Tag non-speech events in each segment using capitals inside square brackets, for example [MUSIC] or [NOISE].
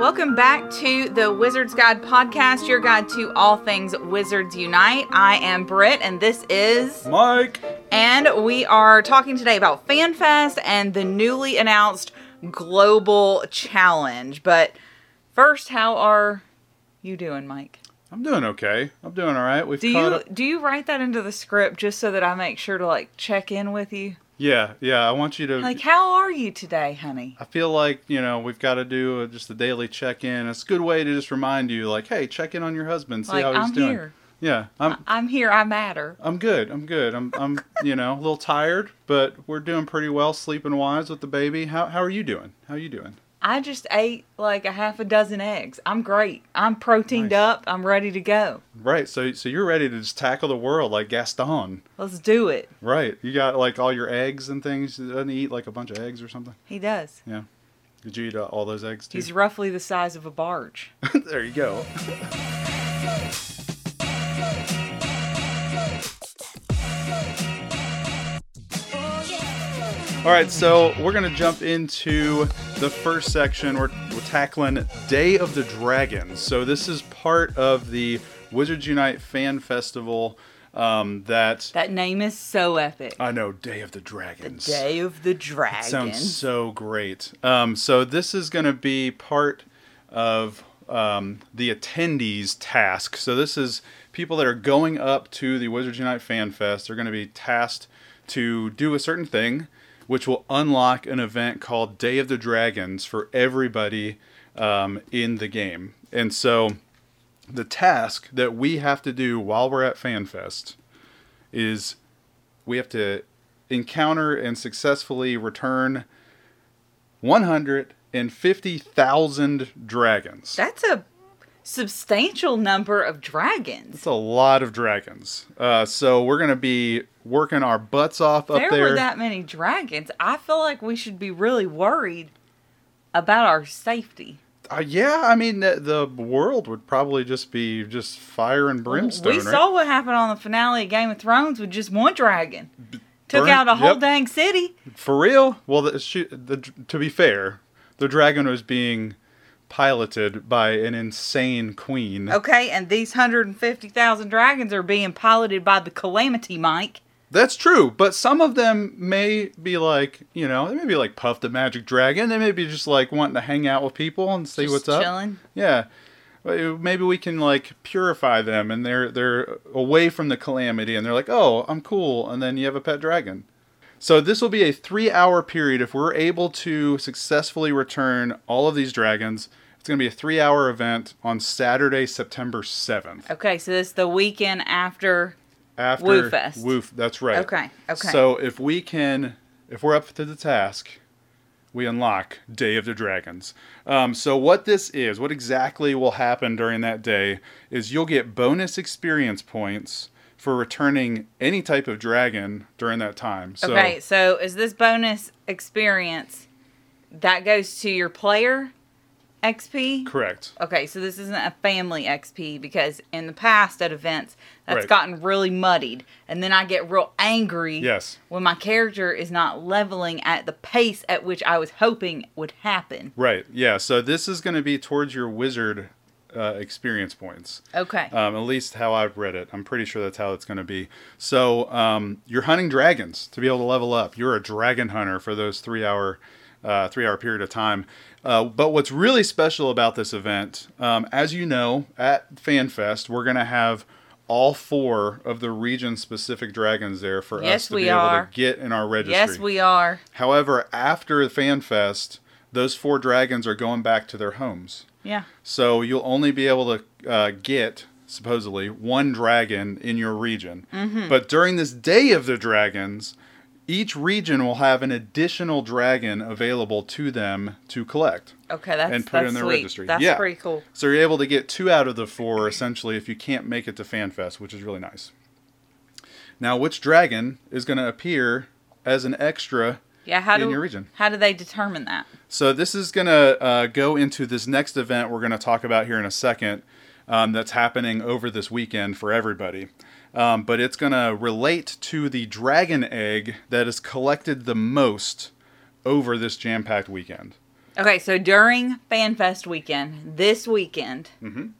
Welcome back to the Wizards Guide podcast, your guide to all things Wizards Unite. I am Britt, and this is Mike. And we are talking today about FanFest and the newly announced Global Challenge. But first, how are you doing, Mike? I'm doing okay. I'm doing all right. We've Do you up. do you write that into the script just so that I make sure to like check in with you? Yeah, yeah. I want you to. Like, how are you today, honey? I feel like you know we've got to do just a daily check-in. It's a good way to just remind you, like, hey, check in on your husband, see Like, how he's I'm doing. here. Yeah, I'm. I'm here. I matter. I'm good. I'm good. I'm. I'm. You know, a little tired, but we're doing pretty well, sleeping wise with the baby. How How are you doing? How are you doing? I just ate like a half a dozen eggs. I'm great. I'm proteined Nice. up. I'm ready to go. Right. So so you're ready to just tackle the world like Gaston. Let's do it. Right. You got like all your eggs and things. Doesn't he eat like a bunch of eggs or something? He does. Yeah. Did you eat uh, all those eggs too? He's roughly the size of a barge. [LAUGHS] there you go. [LAUGHS] All right, so we're gonna jump into the first section. We're, we're tackling Day of the Dragons. So this is part of the Wizards Unite Fan Festival. Um, that That name is so epic. I know, Day of the Dragons. Day of the Dragon. Sounds so great. Um, so this is going to be part of um, the attendees task. So this is people that are going up to the Wizards Unite Fan Fest. They're going to be tasked to do a certain thing, which will unlock an event called Day of the Dragons for everybody um, in the game. And so the task that we have to do while we're at FanFest is we have to encounter and successfully return 150,000 dragons. That's a substantial number of dragons. That's a lot of dragons. Uh, so we're going to be working our butts off up there there. were that many dragons. I feel like we should be really worried about our safety. Uh, yeah, I mean, the, the world would probably just be just fire and brimstone. we right? saw what happened on the finale of Game of Thrones with just one dragon. Took burn- out a whole yep. dang city. For real? Well, the, she, the, to be fair, the dragon was being piloted by an insane queen. Okay, and these 150,000 dragons are being piloted by the Calamity Mike. That's true, but some of them may be like, you know, they may be like Puff the Magic Dragon. They may be just like wanting to hang out with people and see Just what's up. chilling. Yeah. Maybe we can like purify them and they're they're away from the calamity and they're like, "Oh, I'm cool." And then you have a pet dragon. So this will be a 3-hour period if we're able to successfully return all of these dragons. It's going to be a 3-hour event on Saturday, September 7th. Okay, so this is the weekend after. After WooFest. Woof, that's right. Okay, okay. So if we can, if we're up to the task, we unlock Day of the Dragons. Um, so what this is, what exactly will happen during that day, is you'll get bonus experience points for returning any type of dragon during that time. So okay, so is this bonus experience that goes to your player XP? correct. Okay, so this isn't a family XP because in the past at events that's Right. gotten really muddied, and then I get real angry Yes. when my character is not leveling at the pace at which I was hoping would happen. Right. Yeah. So this is going to be towards your wizard uh, experience points. Okay. um, at least how I've read it. I'm pretty sure that's how it's going to be. So um, you're hunting dragons to be able to level up. You're a dragon hunter for those three hour uh, three hour period of time. Uh, but what's really special about this event, um, as you know, at FanFest, we're going to have all four of the region specific dragons there for Yes, us to we be able are. to get in our registry. yes, we are. However, after FanFest, those four dragons are going back to their homes. Yeah. So you'll only be able to uh, get supposedly one dragon in your region. Mm-hmm. But during this day of the dragons, each region will have an additional dragon available to them to collect. Okay, that's And put that's in their sweet. registry. That's Yeah. pretty cool. So you're able to get two out of the four essentially if you can't make it to FanFest, which is really nice. Now, which dragon is going to appear as an extra Yeah, how in do your region? how do they determine that? So this is going to uh, go into this next event we're going to talk about here in a second. Um, that's happening over this weekend for everybody. Um, but it's going to relate to the dragon egg that is collected the most over this jam-packed weekend. Okay, so during FanFest weekend, this weekend, Mhm.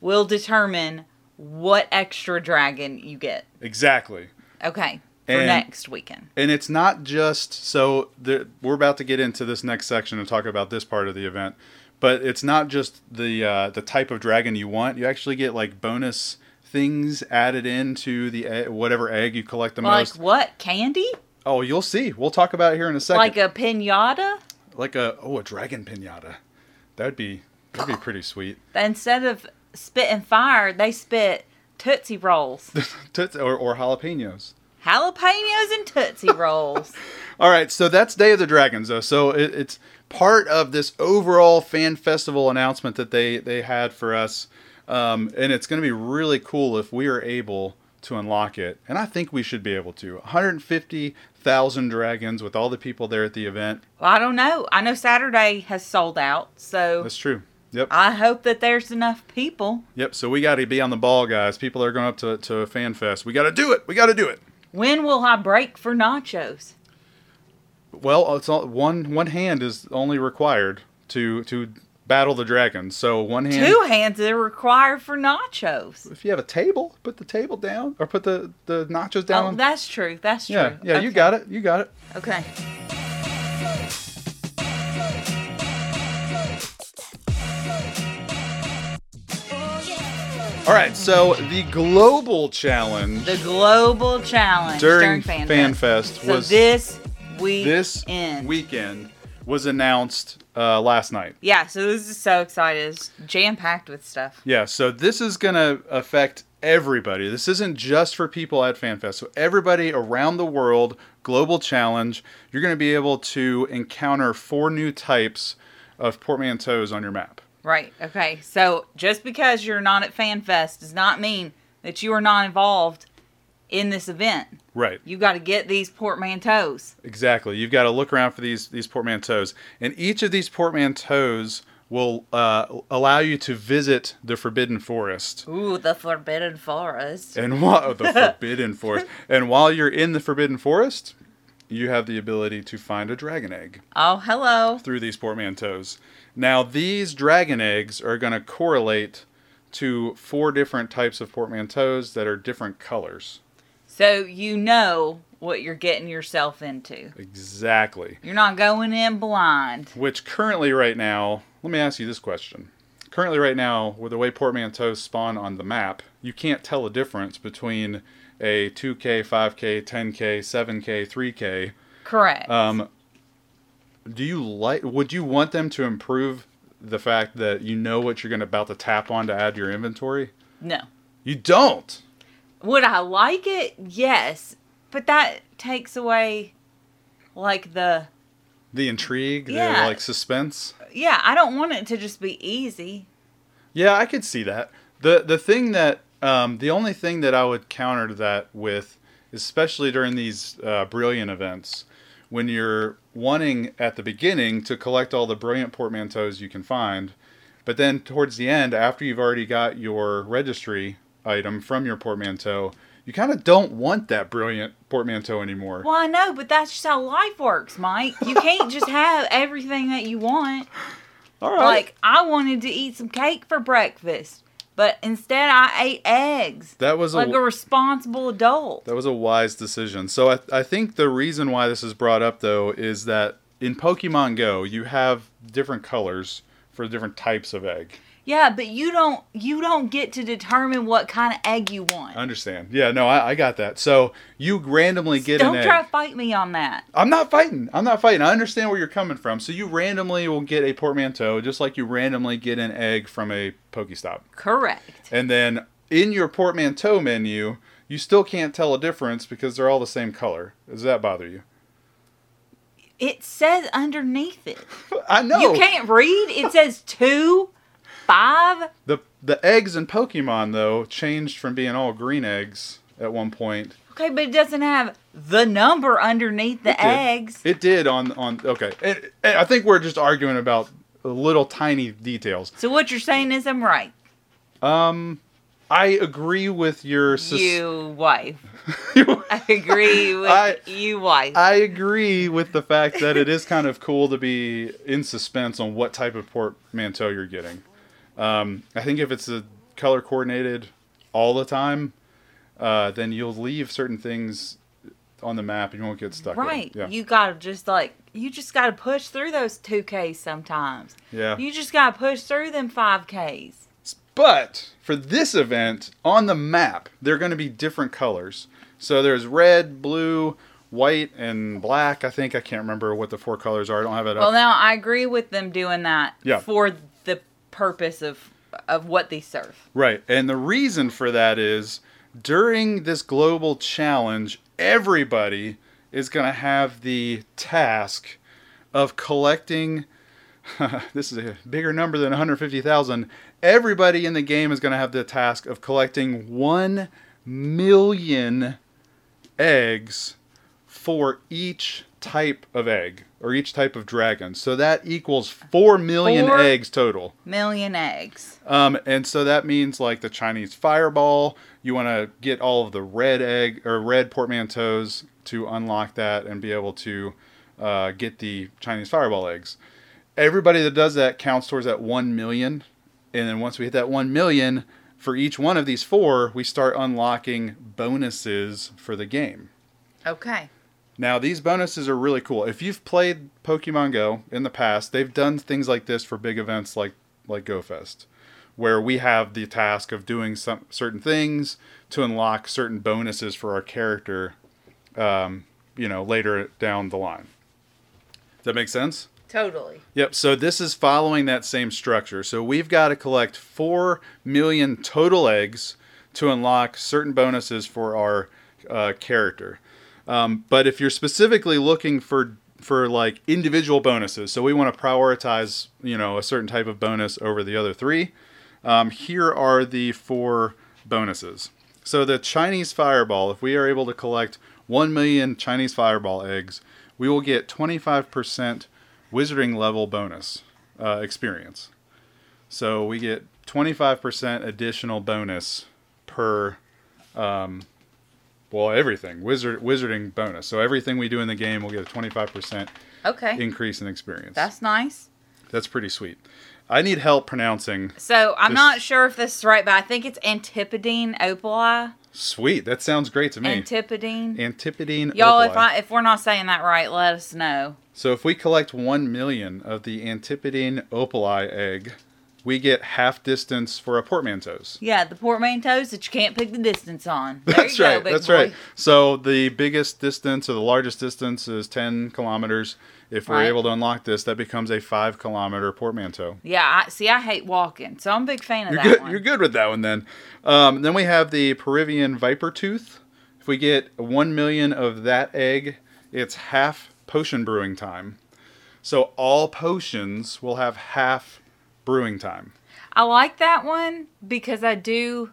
will determine what extra dragon you get. Exactly. Okay, for And- next weekend. And it's not just so the, we're about to get into this next section and talk about this part of the event, but it's not just the uh, the type of dragon you want. You actually get like bonus things added into the egg, whatever egg you collect the Like most. Like what? Candy? Oh, you'll see. We'll talk about it here in a second. Like a pinata? like a oh a dragon pinata. That'd be that'd be pretty sweet. [LAUGHS] Instead of spitting fire, they spit Tootsie Rolls. [LAUGHS] Toots- or, or jalapenos. Jalapenos and Tootsie [LAUGHS] Rolls. All right, so that's Day of the Dragons, though. So it, it's part of this overall fan festival announcement that they they had for us, um, and it's going to be really cool if we are able to unlock it. And I think we should be able to. 150,000 dragons with all the people there at the event. well, I don't know. I know Saturday has sold out, so That's true. Yep. I hope that there's enough people. Yep. So we got to be on the ball, guys. People are going up to to a fan fest. We got to do it. We got to do it. When will I break for nachos? Well, it's all, one one hand is only required to to battle the Dragon. So one hand. Two hands are required for nachos. If you have a table, put the table down or put the the nachos down. Oh, on- that's true. That's true. yeah, yeah, you got it. You got it. Okay. All right. So the global challenge The global challenge during during, Fan, FanFest. Fest So was this week this end. weekend was announced uh, last night. Yeah, so this is so excited. It's jam packed with stuff. Yeah, so this is going to affect everybody. This isn't just for people at FanFest. So everybody around the world, global challenge, you're going to be able to encounter four new types of portmanteaus on your map. Right. Okay. So just because you're not at FanFest does not mean that you are not involved in this event. Right. you've got to get these portmanteaus. Exactly. You've got to look around for these these portmanteaus, and each of these portmanteaus will uh, allow you to visit the Forbidden Forest. Ooh, the Forbidden Forest. And while the Forbidden [LAUGHS] Forest, and while you're in the Forbidden Forest, you have the ability to find a dragon egg Oh, hello. through these portmanteaus. Now, these dragon eggs are going to correlate to four different types of portmanteaus that are different colors. So you know what you're getting yourself into. Exactly. You're not going in blind. Which currently, right now, let me ask you this question. Currently, right now, with the way portmanteaus spawn on the map, you can't tell a difference between a 2K, 5K, 10K, 7K, 3K. Correct. Um, do you like? Would you want them to improve the fact that you know what you're going to about to tap on to add to your inventory? no. You don't. Would I like it? Yes. But that takes away like the The intrigue, Yeah. the like suspense. yeah, I don't want it to just be easy. Yeah, I could see that. the The thing that um, the only thing that I would counter that with, especially during these uh, brilliant events, when you're wanting at the beginning to collect all the brilliant portmanteaus you can find, but then towards the end, after you've already got your registry item from your portmanteau, you kind of don't want that brilliant portmanteau anymore. Well, I know, but that's just how life works, Mike. You can't just have everything that you want. All right. Like, I wanted to eat some cake for breakfast, but instead I ate eggs. that was a Like a responsible adult. That was a wise decision. So I, I think the reason why this is brought up though is that in Pokemon Go you have different colors for different types of egg. Yeah, but you don't you don't get to determine what kind of egg you want. I understand. Yeah, no, I, I got that. So you randomly get don't an egg. try to fight me on that. I'm not fighting. I'm not fighting. I understand where you're coming from. So you randomly will get a portmanteau, just like you randomly get an egg from a Pokestop. Correct. And then in your portmanteau menu, you still can't tell a difference because they're all the same color. Does that bother you? It says underneath it. [LAUGHS] I know. You can't read. It says two, five. The the eggs in Pokemon though changed from being all green eggs at one point. Okay, but it doesn't have the number underneath the It eggs. It did on on okay. And, and I think we're just arguing about little tiny details. So what you're saying is I'm right. Um, I agree with your sus- You wife. [LAUGHS] I agree with I- you wife. I agree with the fact that it is kind of cool to be in suspense on what type of portmanteau you're getting. Um, I think if it's a color coordinated all the time, uh, then you'll leave certain things on the map and you won't get stuck. right. Yeah. You gotta just like you just gotta push through those two Ks sometimes. yeah. You just gotta push through them five Ks. But for this event, on the map, there are going to be different colors. So there's red, blue, white, and black. I think I can't remember what the four colors are. I don't have it Well, up. now I agree with them doing that Yeah. for the purpose of of what they serve. Right. And the reason for that is during this global challenge, everybody is going to have the task of collecting. [LAUGHS] this is a bigger number than 150,000. Everybody in the game is going to have the task of collecting 1 million eggs for each type of egg or each type of dragon. So that equals 4 million Four- eggs total. Million eggs. Um, and so that means like the Chinese fireball, you want to get all of the red egg or red portmanteaus to unlock that and be able to uh, get the Chinese fireball eggs. Everybody that does that counts towards that 1 million. And then once we hit that 1 million, for each one of these four, we start unlocking bonuses for the game. Okay. Now, these bonuses are really cool. If you've played Pokemon Go in the past, they've done things like this for big events like like GoFest, where we have the task of doing some certain things to unlock certain bonuses for our character, um, you know, later down the line. Does that make sense? Totally. Yep. So this is following that same structure. So we've got to collect four million total eggs to unlock certain bonuses for our uh, character. Um, but if you're specifically looking for for like individual bonuses, so we want to prioritize, you know, a certain type of bonus over the other three. Um, here are the four bonuses. So the Chinese Fireball, if we are able to collect 1 million Chinese Fireball eggs, we will get 25% Wizarding level bonus uh, experience. So we get 25% additional bonus per, um, well, everything. Wizard Wizarding bonus. So everything we do in the game will get a 25% Okay. increase in experience. That's nice. That's pretty sweet. I need help pronouncing So I'm This- not sure if this is right, but I think it's Antipodine opali. Sweet. That sounds great to me. Antipodine. Antipodine Y'all, opali. if I if we're not saying that right, let us know. So if we collect 1 million of the Antipodine opali egg, we get half distance for a portmanteaus. Yeah, the portmanteaus that you can't pick the distance on. [LAUGHS] There That's you right. Go, that's boy. right. So the biggest distance or the largest distance is 10 kilometers. If we're Right. able to unlock this, that becomes a 5 kilometer portmanteau. Yeah, I see. I hate walking, so I'm a big fan of You're that good. one. You're good with that one then. Um, then we have the Peruvian Vipertooth. If we get one million of that egg, it's half potion brewing time. So all potions will have half brewing time. I like that one because I do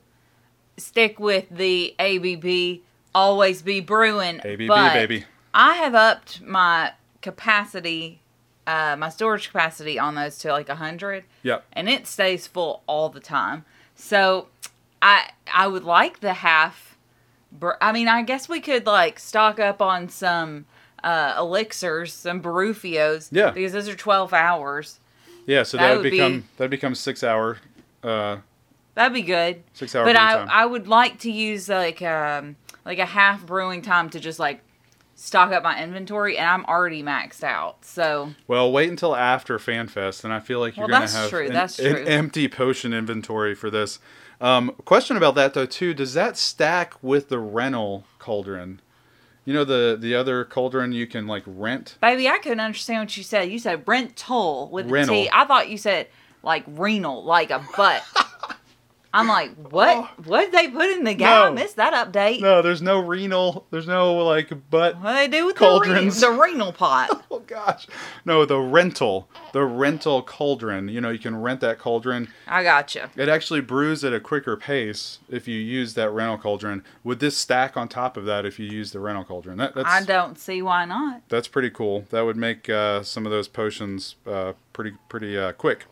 stick with the ABB, always be brewing. ABB baby. I have upped my capacity, uh, my storage capacity on those to like a 100, Yep. and it stays full all the time. So I I would like the half. br- I mean, I guess we could like stock up on some uh, elixirs, some Baruffios. Yeah. Because those are 12 hours. Yeah. So That that, would would become be- that become six hour, uh, That'd be good. six hour but I time. I would like to use like um like a half brewing time to just like stock up my inventory, and I'm already maxed out. So Well, wait until after FanFest, and I feel like you're Well, going to that's have true, an, an empty potion inventory for this. Um, question about that though too: Does that stack with the rental cauldron? You know the the other cauldron you can like rent. baby, I couldn't understand what you said. You said rental with a Rental. T. I thought you said like renal, like a butt. [LAUGHS] I'm like, what? Oh. What did they put in the game? I No. missed that update. No, there's no renal. There's no like butt. What do they do with Cauldrons. the, re- the renal pot? [LAUGHS] Gosh, no, the rental, the rental cauldron. You know, you can rent that cauldron. I gotcha. It actually brews at a quicker pace if you use that rental cauldron. Would this stack on top of that if you use the rental cauldron? That, that's I don't see why not. That's pretty cool. That would make uh, some of those potions uh, pretty pretty uh, quick.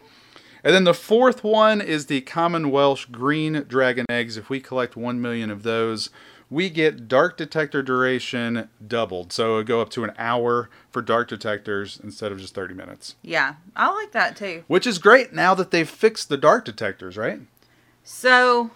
And then the fourth one is the common Welsh green dragon eggs. If we collect 1 million of those, we get dark detector duration doubled. So it'll go up to an hour for dark detectors instead of just 30 minutes. Yeah, I like that too. Which is great now that they've fixed the dark detectors, right? So,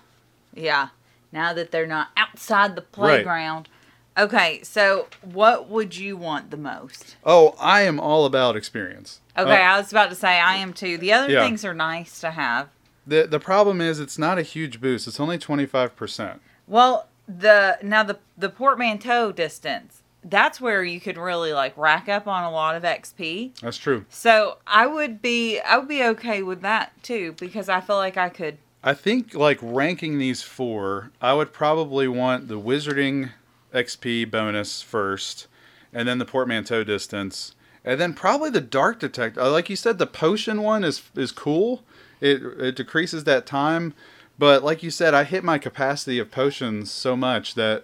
yeah, now that they're not outside the playground. Okay, so what would you want the most? Oh, I am all about experience. Okay, Uh, I was about to say I am too. The other Yeah. things are nice to have. the the problem is it's not a huge boost. It's only 25%. Well, the now the the portmanteau distance, that's where you could really like rack up on a lot of XP. That's true. So I would be I would be okay with that too because I feel like I could I think like ranking these four, I would probably want the wizarding XP bonus first, and then the portmanteau distance, and then probably the dark detect. uh, Like you said, the potion one is is cool. It it decreases that time, but like you said, I hit my capacity of potions so much that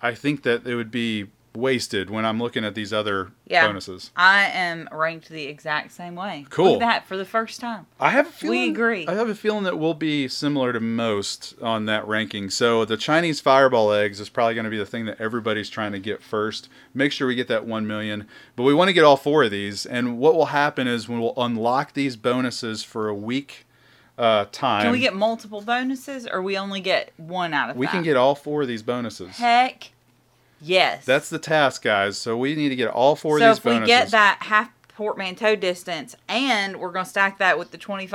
I think that it would be wasted when I'm looking at these other Yeah. bonuses. I am ranked the exact same way. Cool. That for the first time. I have a We feeling. agree. I have a feeling that we'll be similar to most on that ranking. So the Chinese fireball eggs is probably going to be the thing that everybody's trying to get first. Make sure we get that one million, but we want to get all four of these. And what will happen is when we'll unlock these bonuses for a week uh, time. Can we get multiple bonuses or we only get one out of We that? can get all four of these bonuses. Heck yes. That's the task, guys. So we need to get all four so of these if we get that half portmanteau distance and we're gonna stack that with the 25%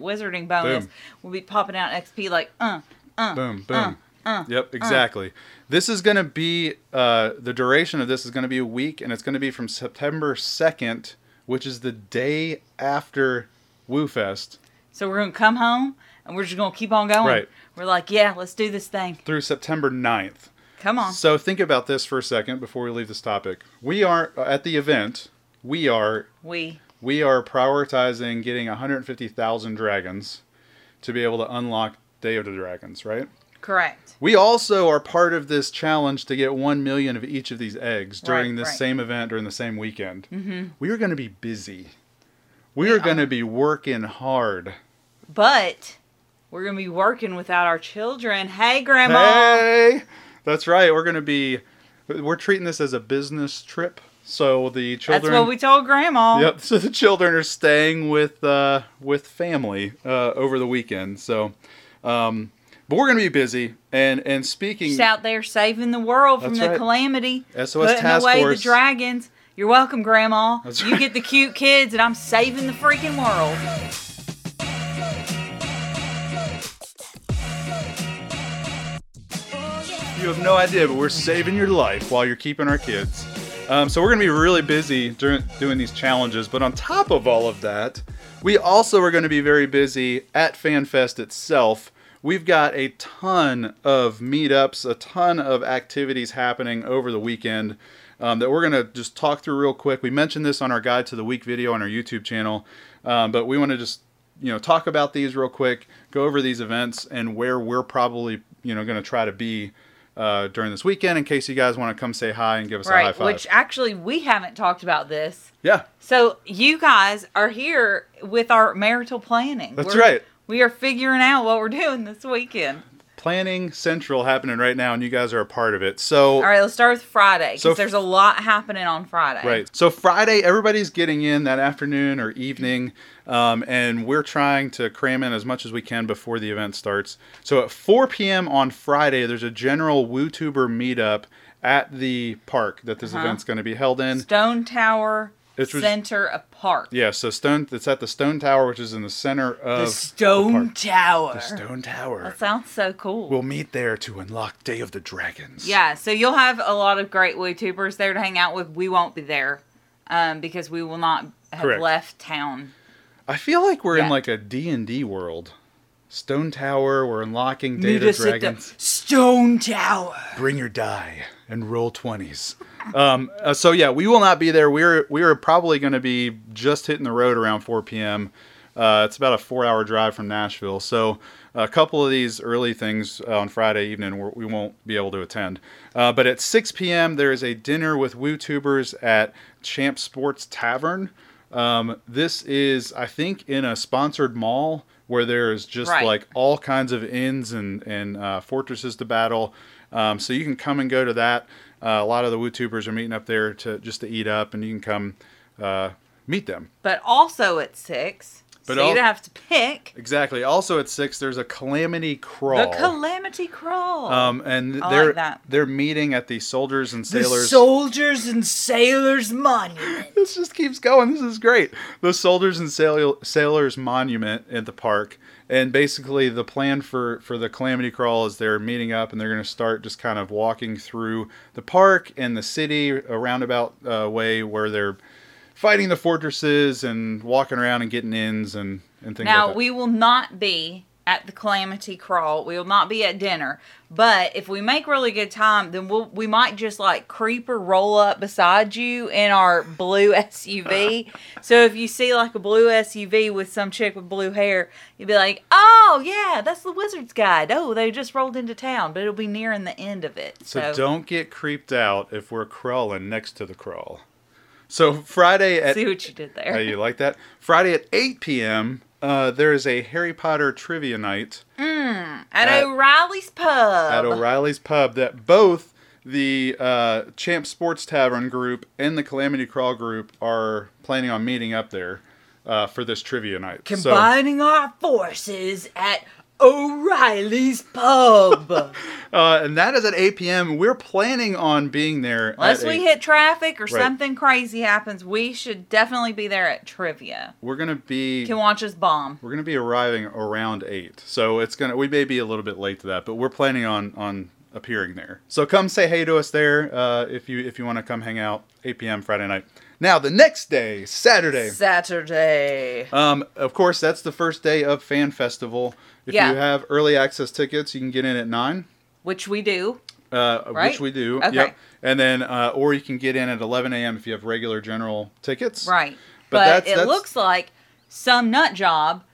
wizarding bonus, Boom. we'll be popping out XP like uh uh Boom, boom. uh, uh. Yep, exactly. This is going to be uh, the duration of this is going to be a week, and it's going to be from September second, which is the day after WooFest, So we're gonna come home and we're just gonna keep on going. Right. We're like, yeah, let's do this thing. through September 9th. Come on. So think about this for a second before we leave this topic. We are at the event. We are We we are prioritizing getting 150,000 dragons to be able to unlock Day of the Dragons, right? correct. We also are part of this challenge to get 1 million of each of these eggs during Right, this right. same event during the same weekend. Mm-hmm. We are going to be busy. We, are going to be working hard. But we're gonna be working without our children. Hey grandma. Hey! That's right. We're going to be we're treating this as a business trip. So the children. That's what we told grandma. Yep. [LAUGHS] So the children are staying with uh, with family uh, over the weekend. So, um, but we're gonna be busy. And and speaking, She's out there saving the world from the right. calamity. SOS putting Task away Force. the dragons. You're welcome, Grandma. That's you right. get the cute kids, and I'm saving the freaking world. You have no idea, but we're saving your life while you're keeping our kids. Um, so we're gonna be really busy during doing these challenges. But on top of all of that, we also are going to be very busy at FanFest itself. We've got a ton of meetups, a ton of activities happening over the weekend um, that we're going to just talk through real quick. We mentioned this on our Guide to the Week video on our YouTube channel, um, but we want to just you know talk about these real quick, go over these events and where we're probably you know going to try to be uh, during this weekend in case you guys want to come say hi and give us a high five. Which actually, we haven't talked about this. yeah, So you guys are here with our marital planning. That's We're- right. We are figuring out what we're doing this weekend. Planning central happening right now, and you guys are a part of it. So All right, let's start with Friday because So there's a lot happening on Friday. Right. So Friday, everybody's getting in that afternoon or evening, um, and we're trying to cram in as much as we can before the event starts. So at 4 p.m. on Friday, there's a general WooTuber meetup at the park that this Uh-huh. event's going to be held in. Stone Tower It's Center of Park. Yeah. So Stone. It's at the Stone Tower, which is in the center of the Stone park. Tower. the Stone Tower. That sounds so cool. We'll meet there to unlock Day of the Dragons. Yeah, so you'll have a lot of great YouTubers there to hang out with. We won't be there um, because we will not have Correct. left town. I feel like we're in like a D and D world. Stone Tower. We're unlocking Day Meet of the at the Dragons. Stone Tower. bring your die and roll 20s um, uh, so yeah we will not be there. We're we're probably going to be just hitting the road around 4 p.m uh, it's about a four hour drive from nashville. So a couple of these early things uh, on friday evening we won't be able to attend. Uh, but at 6 p.m there is a dinner with wootubers at champ sports tavern. Um, this is, I think, in a sponsored mall where there is just Right. like all kinds of inns and and uh, fortresses to battle. Um, so you can come and go to that. Uh, a lot of the WooTubers are meeting up there to just to eat up, and you can come uh, meet them. But also at six, But so al- you'd have to pick Exactly. Also at six, there's a calamity crawl. the calamity crawl. um, and I they're that. they're meeting at the soldiers and sailors. the soldiers and sailors monument. [LAUGHS] this just keeps going. This is great. The Soldiers and Sail- Sailors Monument at the park, and basically the plan for for the Calamity Crawl is they're meeting up and they're going to start just kind of walking through the park and the city a roundabout uh, way where they're fighting the fortresses and walking around and getting inns and and things Now like that. we will not be at the calamity crawl. We will not be at dinner. But if we make really good time, then we'll we might just like creep or roll up beside you in our blue [LAUGHS] SUV. [LAUGHS] so if you see like a blue SUV with some chick with blue hair, you'd be like, "Oh yeah, that's the Wizard's Guide. Oh, they just rolled into town." But it'll be nearing the end of it. So So, don't get creeped out if we're crawling next to the crawl. So Friday at see what you did there. How you like that? Friday at 8 p.m. Uh, there is a Harry Potter trivia night at, at- O'Reilly's Pub. at O'Reilly's Pub that both the uh, Champ Sports Tavern group and the Calamity Crawl group are planning on meeting up there uh, for this trivia night. So, Combining our forces at O'Reilly's Pub. [LAUGHS] uh, and that is at 8 p.m. We're planning on being there. Unless we 8. hit traffic or Right. something crazy happens, we should definitely be there at trivia. We're gonna be. Can watch us bomb. We're gonna be arriving around eight, so it's gonna. We may be a little bit late to that, but we're planning on on appearing there. So come say hey to us there uh, if you if you want to come hang out. 8 p.m. Friday night. Now the next day, Saturday. Saturday. Um, of course, that's the first day of Fan Festival. If Yeah. you have early access tickets, you can get in at nine, Which we do. uh, Right? which we do. Okay. Yep. And then, uh, or you can get in at 11 a.m. if you have regular general tickets. Right. But But, that's- it that's- looks like some nut job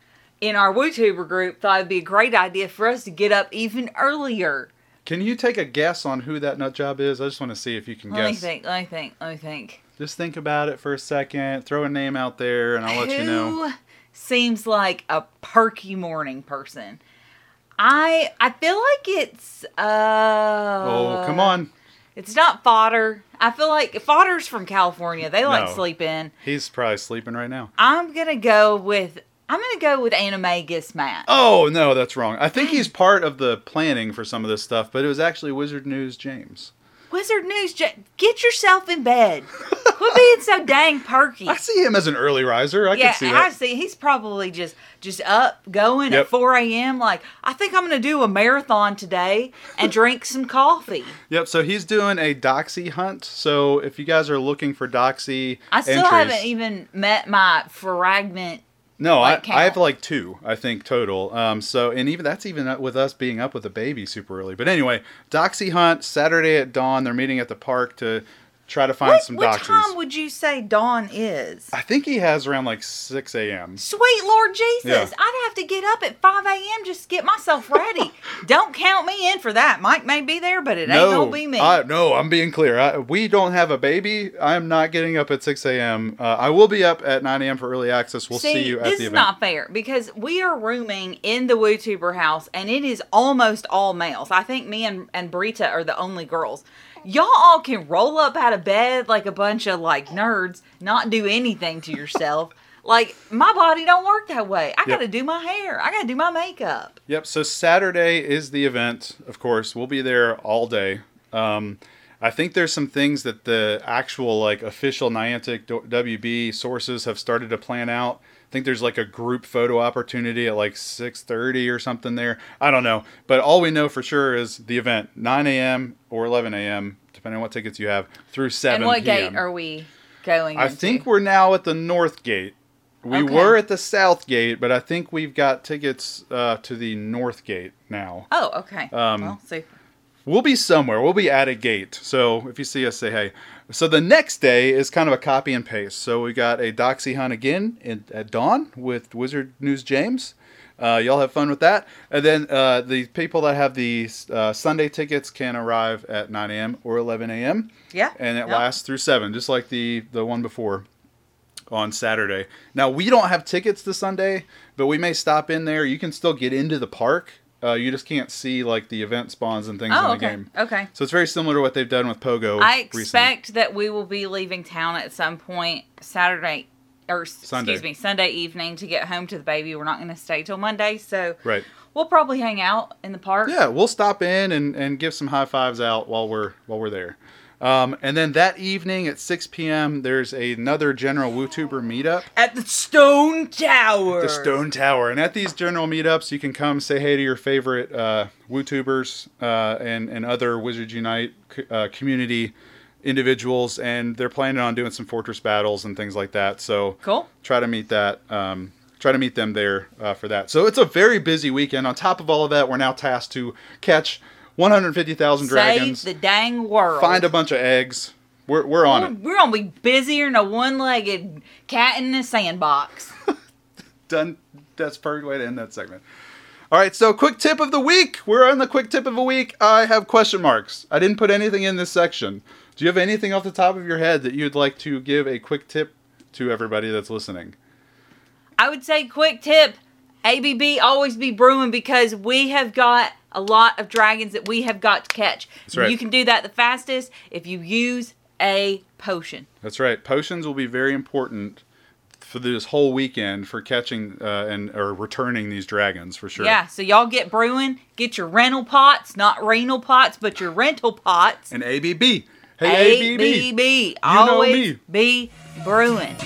in our WooTuber group thought it'd be a great idea for us to get up even earlier. Can you take a guess on who that nut job is? I just want to see if you can guess. Let me think. Let me think. Let me think. Just think about it for a second. Throw a name out there, and I'll let you know. Seems like a perky morning person? I I feel like it's uh Oh, come on. It's not fodder. I feel like fodder's from California. They like No. sleep in. He's probably sleeping right now. I'm gonna go with I'm gonna go with Animagus Matt. Oh no, that's wrong. I think he's part of the planning for some of this stuff, but it was actually Wizard News James. Wizard News, get yourself in bed. Quit being so [LAUGHS] dang perky. I see him as an early riser. I yeah, can see I see. He's probably just just up going Yep. at 4 a.m. Like I think I'm gonna do a marathon today and drink some coffee. Yep. So he's doing a doxy hunt. So if you guys are looking for doxy I still entries, haven't even met my fragment. No, like, I, I have like two, I think total. Um, so and even that's even with us being up with a baby super early. But anyway, doxy hunt Saturday at dawn. They're meeting at the park to try to find What, some doctors. what time would you say dawn is? I think he has around like six a.m. Sweet Lord Jesus, Yeah. I'd have to get up at 5 a.m. just to get myself ready. [LAUGHS] don't count me in for that. Mike may be there, but it ain't No, gonna be me. I, no, I'm being clear. I, we don't have a baby. I'm not getting up at 6 a.m. Uh, I will be up at 9 a.m. for early access. We'll see, you at the event. this is not fair because we are rooming in the WooTuber house and it is almost all males. I think me and, and Brita are the only girls. Y'all all can roll up out of bed like a bunch of like nerds, not do anything to yourself. like my body don't work that way. I gotta do my hair. I gotta do my makeup. Yep. So Saturday is the event. Of course, we'll be there all day. Um, I think there's some things that the actual like official Niantic WB sources have started to plan out. I think there's like a group photo opportunity at like 6:30 or something there. I don't know, but all we know for sure is the event 9 a.m. or 11 a.m. depending on what tickets you have through 7 and what p.m. gate are we going? I into? think we're now at the north gate. We Okay. were at the south gate, but I think we've got tickets uh, to the north gate now. Oh, okay. Um, well, see. We'll be somewhere. We'll be at a gate. So if you see us, say hey. So the next day is kind of a copy and paste. So we got a Doxy hunt again in, at dawn with Wizard News James. Uh, y'all have fun with that. And then uh, the people that have the uh, Sunday tickets can arrive at 9 a.m. or 11 a.m. Yeah. And it Yep. lasts through 7, just like the, the one before. on Saturday. Now we don't have tickets to Sunday, but we may stop in there. You can still get into the park. Uh, you just can't see like the event spawns and things in Oh, the okay. game. Okay. So it's very similar to what they've done with Pogo. I recently. expect that we will be leaving town at some point Saturday or Sunday. excuse me Sunday evening to get home to the baby. We're not going to stay till Monday, so Right. we'll probably hang out in the park. Yeah, we'll stop in and, and give some high fives out while we're while we're there. Um, and then that evening at 6 p.m., there's another general WooTuber meetup. At the Stone Tower. the Stone Tower. And at these general meetups, you can come say hey to your favorite uh, WooTubers uh, and and other Wizards Unite uh, community individuals, and they're planning on doing some fortress battles and things like that. So Cool. try to meet that. Um, try to meet them there uh, for that. So it's a very busy weekend. On top of all of that, we're now tasked to catch 150,000 dragons, Save the dang world. find a bunch of eggs. We're, we're on We're, it. we're gonna be busier than a one-legged cat in a sandbox. [LAUGHS] done. That's perfect way to end that segment. All right, so quick tip of the week. We're on the quick tip of the week. I have question marks. I didn't put anything in this section. Do you have anything off the top of your head that you'd like to give a quick tip to everybody that's listening? I would say quick tip. ABB always be brewing because we have got a lot of dragons that we have got to catch. That's right. You can do that the fastest if you use a potion. That's right. Potions will be very important for this whole weekend for catching uh, and or returning these dragons for sure. Yeah, so y'all get brewing, get your rental pots, not renal pots, but your rental pots. And ABB. Hey ABB. ABB. You know Always me. be brewing.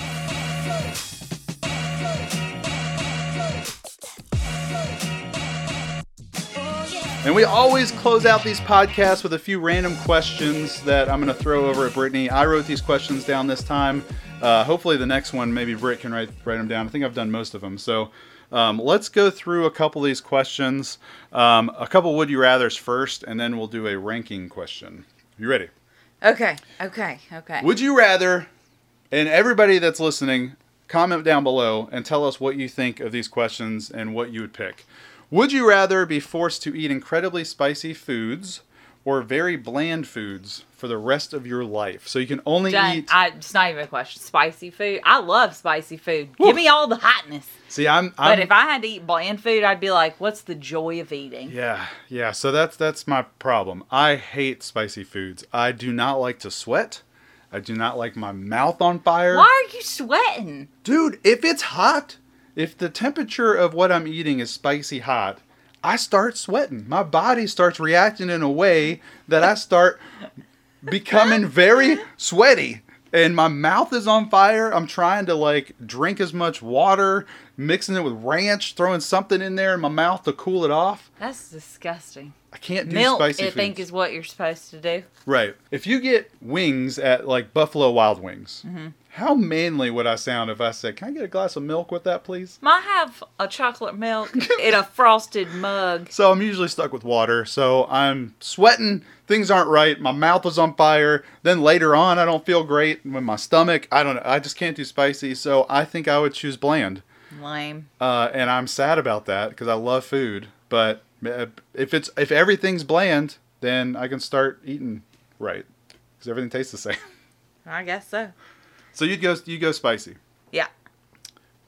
And we always close out these podcasts with a few random questions that I'm going to throw over at Brittany. I wrote these questions down this time. Uh, hopefully, the next one, maybe Britt can write, write them down. I think I've done most of them. So um, let's go through a couple of these questions. Um, a couple would you rathers first, and then we'll do a ranking question. You ready? Okay, okay, okay. Would you rather, and everybody that's listening, comment down below and tell us what you think of these questions and what you would pick. Would you rather be forced to eat incredibly spicy foods or very bland foods for the rest of your life? So you can only eat. I, it's not even a question. Spicy food. I love spicy food. Give me all the hotness. See, I'm. But I'm if I had to eat bland food, I'd be like, what's the joy of eating? yeah, yeah. So that's that's my problem. I hate spicy foods. I do not like to sweat. I do not like my mouth on fire. Why are you sweating? Dude, if it's hot, if the temperature of what I'm eating is spicy hot, I start sweating. My body starts reacting in a way that I start becoming very sweaty. And my mouth is on fire. I'm trying to like drink as much water, mixing it with ranch, throwing something in there in my mouth to cool it off. That's disgusting. I can't do Milk, spicy I foods. think, is what you're supposed to do. Right. If you get wings at like Buffalo Wild Wings, Mm-hmm. How manly would I sound if I said, "Can I get a glass of milk with that, please?" I have a chocolate milk in a frosted mug. [LAUGHS] So I'm usually stuck with water. So I'm sweating. Things aren't right. My mouth is on fire. Then later on, I don't feel great When my stomach. I don't know. I just can't do spicy. So I think I would choose bland. Lame. Uh, and I'm sad about that because I love food. But uh, if it's if everything's bland, then I can start eating right because everything tastes the same. I guess so. So you'd go you go spicy. Yeah.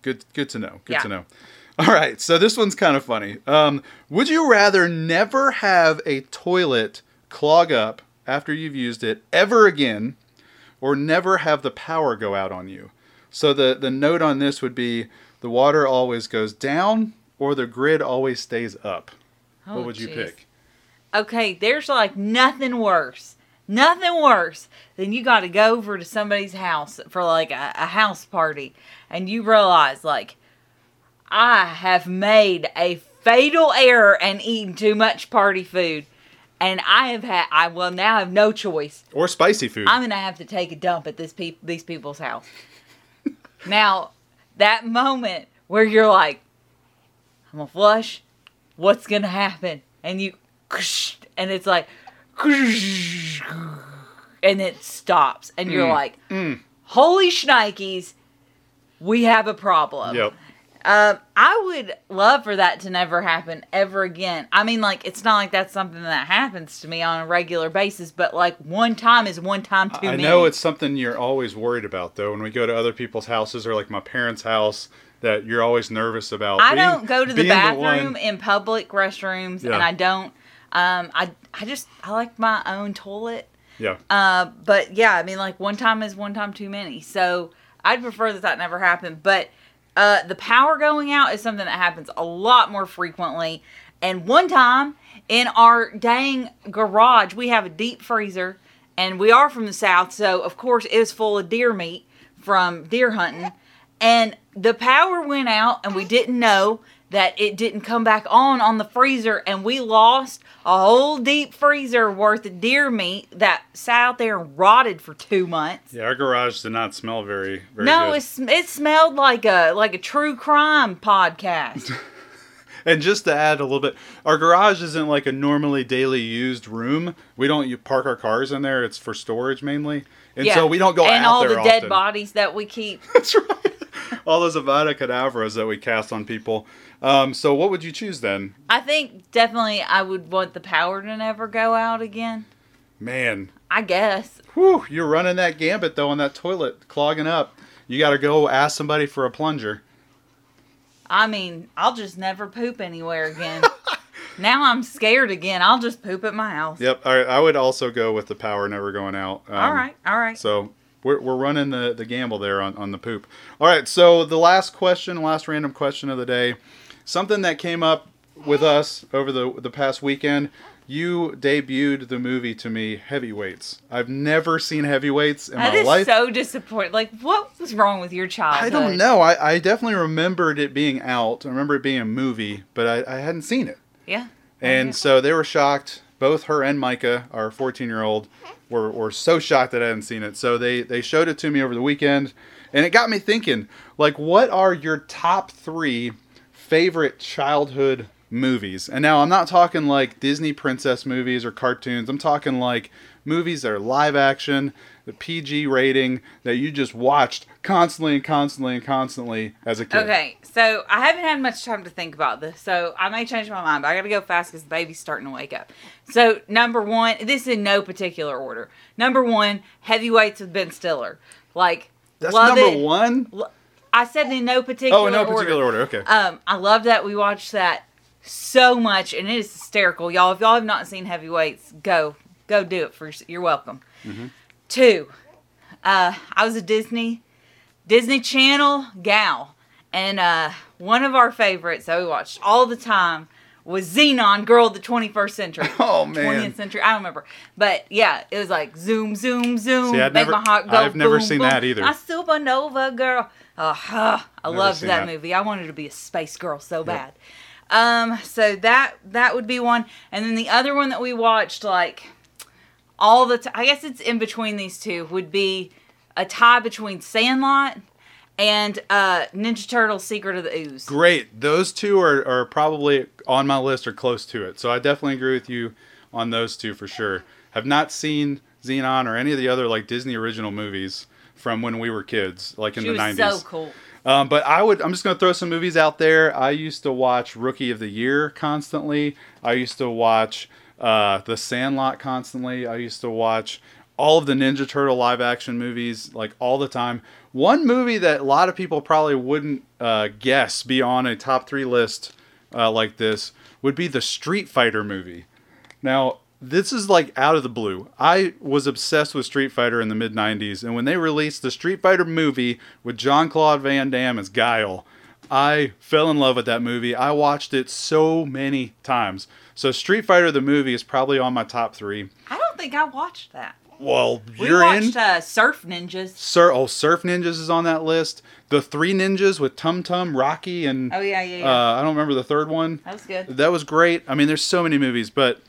Good good to know. Good Yeah. to know. All right, so this one's kind of funny. Um, would you rather never have a toilet clog up after you've used it ever again, or never have the power go out on you? So the the note on this would be the water always goes down, or the grid always stays up. Oh, what would you pick? Okay, there's like nothing worse. Nothing worse than you got to go over to somebody's house for like a, a house party and you realize, like, I have made a fatal error and eaten too much party food. And I have had, I will now have no choice. Or spicy food. I'm gonna have to take a dump at this peop these people's house. [LAUGHS] now, that moment where you're like, I'm gonna flush, what's gonna happen? And you, [LAUGHS] and it's like, and it stops, and you're Mm. like, holy shnikes, we have a problem. yep. Uh, I would love for that to never happen ever again. I mean, like, it's not like that's something that happens to me on a regular basis, but like one time is one time too I many. know it's something you're always worried about though. When we go to other people's houses or like my parents' house, that you're always nervous about. I being- don't go to the bathroom one- in public restrooms, Yeah. and I don't. Um, I I just I like my own toilet. yeah. Uh, but yeah, I mean, like one time is one time too many. So I'd prefer that that never happened. But uh, the power going out is something that happens a lot more frequently. And one time in our dang garage, we have a deep freezer, and we are from the south, so of course it was full of deer meat from deer hunting. And the power went out, and we didn't know that it didn't come back on on the freezer, and we lost a whole deep freezer worth of deer meat that sat out there and rotted for two months. Yeah, our garage did not smell very very no, good. it, it smelled like a like a true crime podcast. [LAUGHS] And just to add a little bit, our garage isn't like a normally daily used room. We don't park our cars in there. It's for storage mainly, and so we don't go out and all the dead often. bodies that we keep. [LAUGHS] That's right. All those Avada Kedavras that we cast on people. Um, so what would you choose then? I think definitely I would want the power to never go out again. Man, I guess. whew, you're running that gambit though on that toilet, clogging up. You got to go ask somebody for a plunger. I mean, I'll just never poop anywhere again. Now I'm scared again. I'll just poop at my house. Yep, I, I would also go with the power never going out. Um, all right, all right. So we're, we're running the, the gamble there on, on the poop. All right, so the last question, last random question of the day, something that came up with us over the the past weekend. You debuted the movie to me, Heavyweights. I've never seen Heavyweights in That my is life. so disappointing. Like, what was wrong with your I don't know. I, I definitely remembered it being out. I remember it being a movie, but I, I hadn't seen it. Yeah. And Yeah. so they were shocked. Both her and Micah, our 14 year old, were, were so shocked that I hadn't seen it. So they, they showed it to me over the weekend. And it got me thinking like, what are your top three favorite childhood movies? And now I'm not talking like Disney princess movies or cartoons. I'm talking like movies that are live action, the PG rating that you just watched constantly and constantly and constantly as a kid. Okay, so I haven't had much time to think about this, so I may change my mind, but I gotta go fast because the baby's starting to wake up. So, number one, this is in no particular order. Number one, heavyweights with Ben Stiller. Like, That's number it. one? I said in no particular Oh, in no order. particular order. Okay. Um, I love that we watched that so much, and it is hysterical, y'all. If y'all have not seen Heavyweights, go go do it for you're welcome. Two, uh, I was a Disney Disney Channel gal, and uh, one of our favorites that we watched all the time was Zenon, Girl of the 21st Century. [LAUGHS] Oh, man. 20th century. I don't remember, but yeah, it was like zoom, zoom, zoom. See, make never- my heart go. I've never seen boom. that either. A supernova girl. Oh, huh, I Never loved that, that. movie. I wanted to be a space girl so bad. Um, so that that would be one, and then the other one that we watched like all the time. I guess it's in between these two. Would be a tie between Sandlot and uh, Ninja Turtle Secret of the Ooze. Great. Those two are, are probably on my list or close to it. So I definitely agree with you on those two for sure. Have not seen Zenon or any of the other like Disney original movies from when we were kids, like in She the was nineties. so cool. Um, but I would. I'm just gonna throw some movies out there. I used to watch Rookie of the Year constantly. I used to watch uh, The Sandlot constantly. I used to watch all of the Ninja Turtle live action movies like all the time. One movie that a lot of people probably wouldn't uh, guess be on a top three list uh, like this would be the Street Fighter movie. Now, this is like out of the blue. I was obsessed with Street Fighter in the mid 90s, and when they released the Street Fighter movie with Jean Claude Van Damme as Guile, I fell in love with that movie. I watched it so many times. So, Street Fighter the movie is probably on my top three. I don't think I watched that. Well, We you're watched in. uh, Surf Ninjas. Sir, oh, Surf Ninjas is on that list. The Three Ninjas with Tum Tum, Rocky, and Oh yeah, yeah, yeah. uh, I don't remember the third one. that was good. That was great. I mean, there's so many movies, but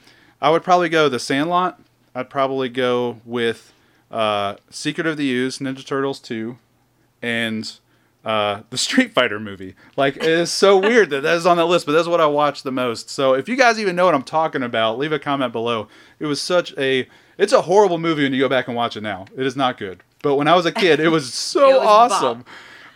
I would probably go The Sandlot. I'd probably go with uh, Secret of the Ooze, Ninja Turtles 2, and uh, the Street Fighter movie. Like, it is so weird that that is on that list, but that's what I watched the most. So if you guys even know what I'm talking about, leave a comment below. It was such a. It's a horrible movie when you go back and watch it now. It is not good. But when I was a kid, it was [LAUGHS] so It was awesome.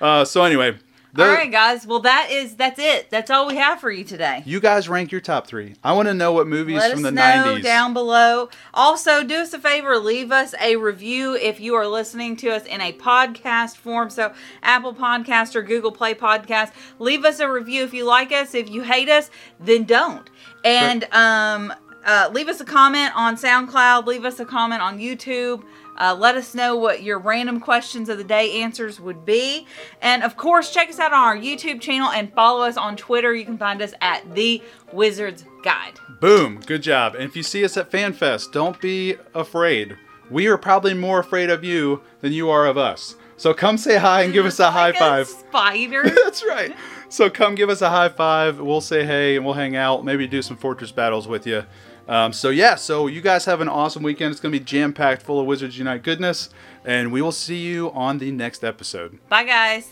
Uh, so anyway, All right, guys. Well, that is that's it. That's all we have for you today. You guys rank your top three. I want to know what movies Let from us the know 90s. down below. Also, do us a favor, leave us a review if you are listening to us in a podcast form. So, Apple Podcast or Google Play Podcast. Leave us a review if you like us. If you hate us, then don't. And um, uh, leave us a comment on SoundCloud. Leave us a comment on YouTube. Uh, let us know what your random questions of the day answers would be. And of course, check us out on our YouTube channel and follow us on Twitter. You can find us at The Wizard's Guide. Boom. Good job. And if you see us at FanFest, don't be afraid. We are probably more afraid of you than you are of us. So come say hi and give us a [LAUGHS] high Like five. spider. [LAUGHS] That's right. So come give us a high five. We'll say hey and we'll hang out. Maybe do some fortress battles with you. Um, so yeah, so you guys have an awesome weekend. It's gonna be jam packed full of Wizards Unite goodness, and we will see you on the next episode. Bye, guys.